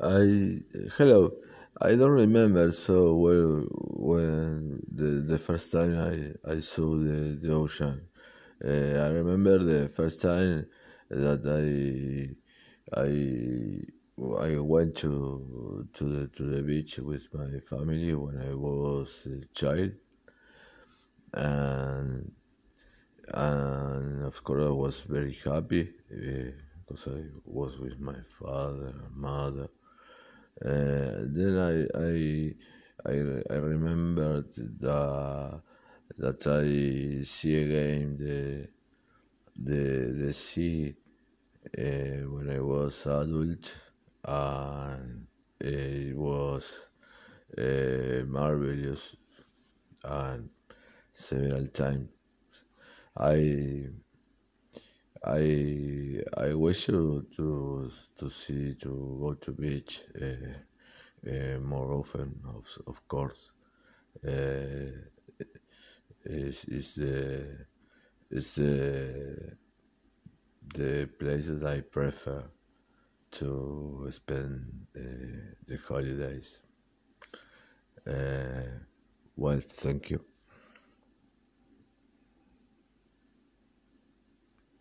I hello. I don't remember so well when the, the first time I, I saw the, the ocean. Uh, I remember the first time that I I I went to to the to the beach with my family when I was a child, and and of course I was very happy uh, because I was with my father and mother then I I I, I remembered that that I see again the the the sea uh, when I was adult and it was uh, marvelous and several times. I I I wish you to to see to go to beach uh, uh, more often. Of of course, uh, is is the is the the place that I prefer to spend uh, the holidays. Uh, well, thank you.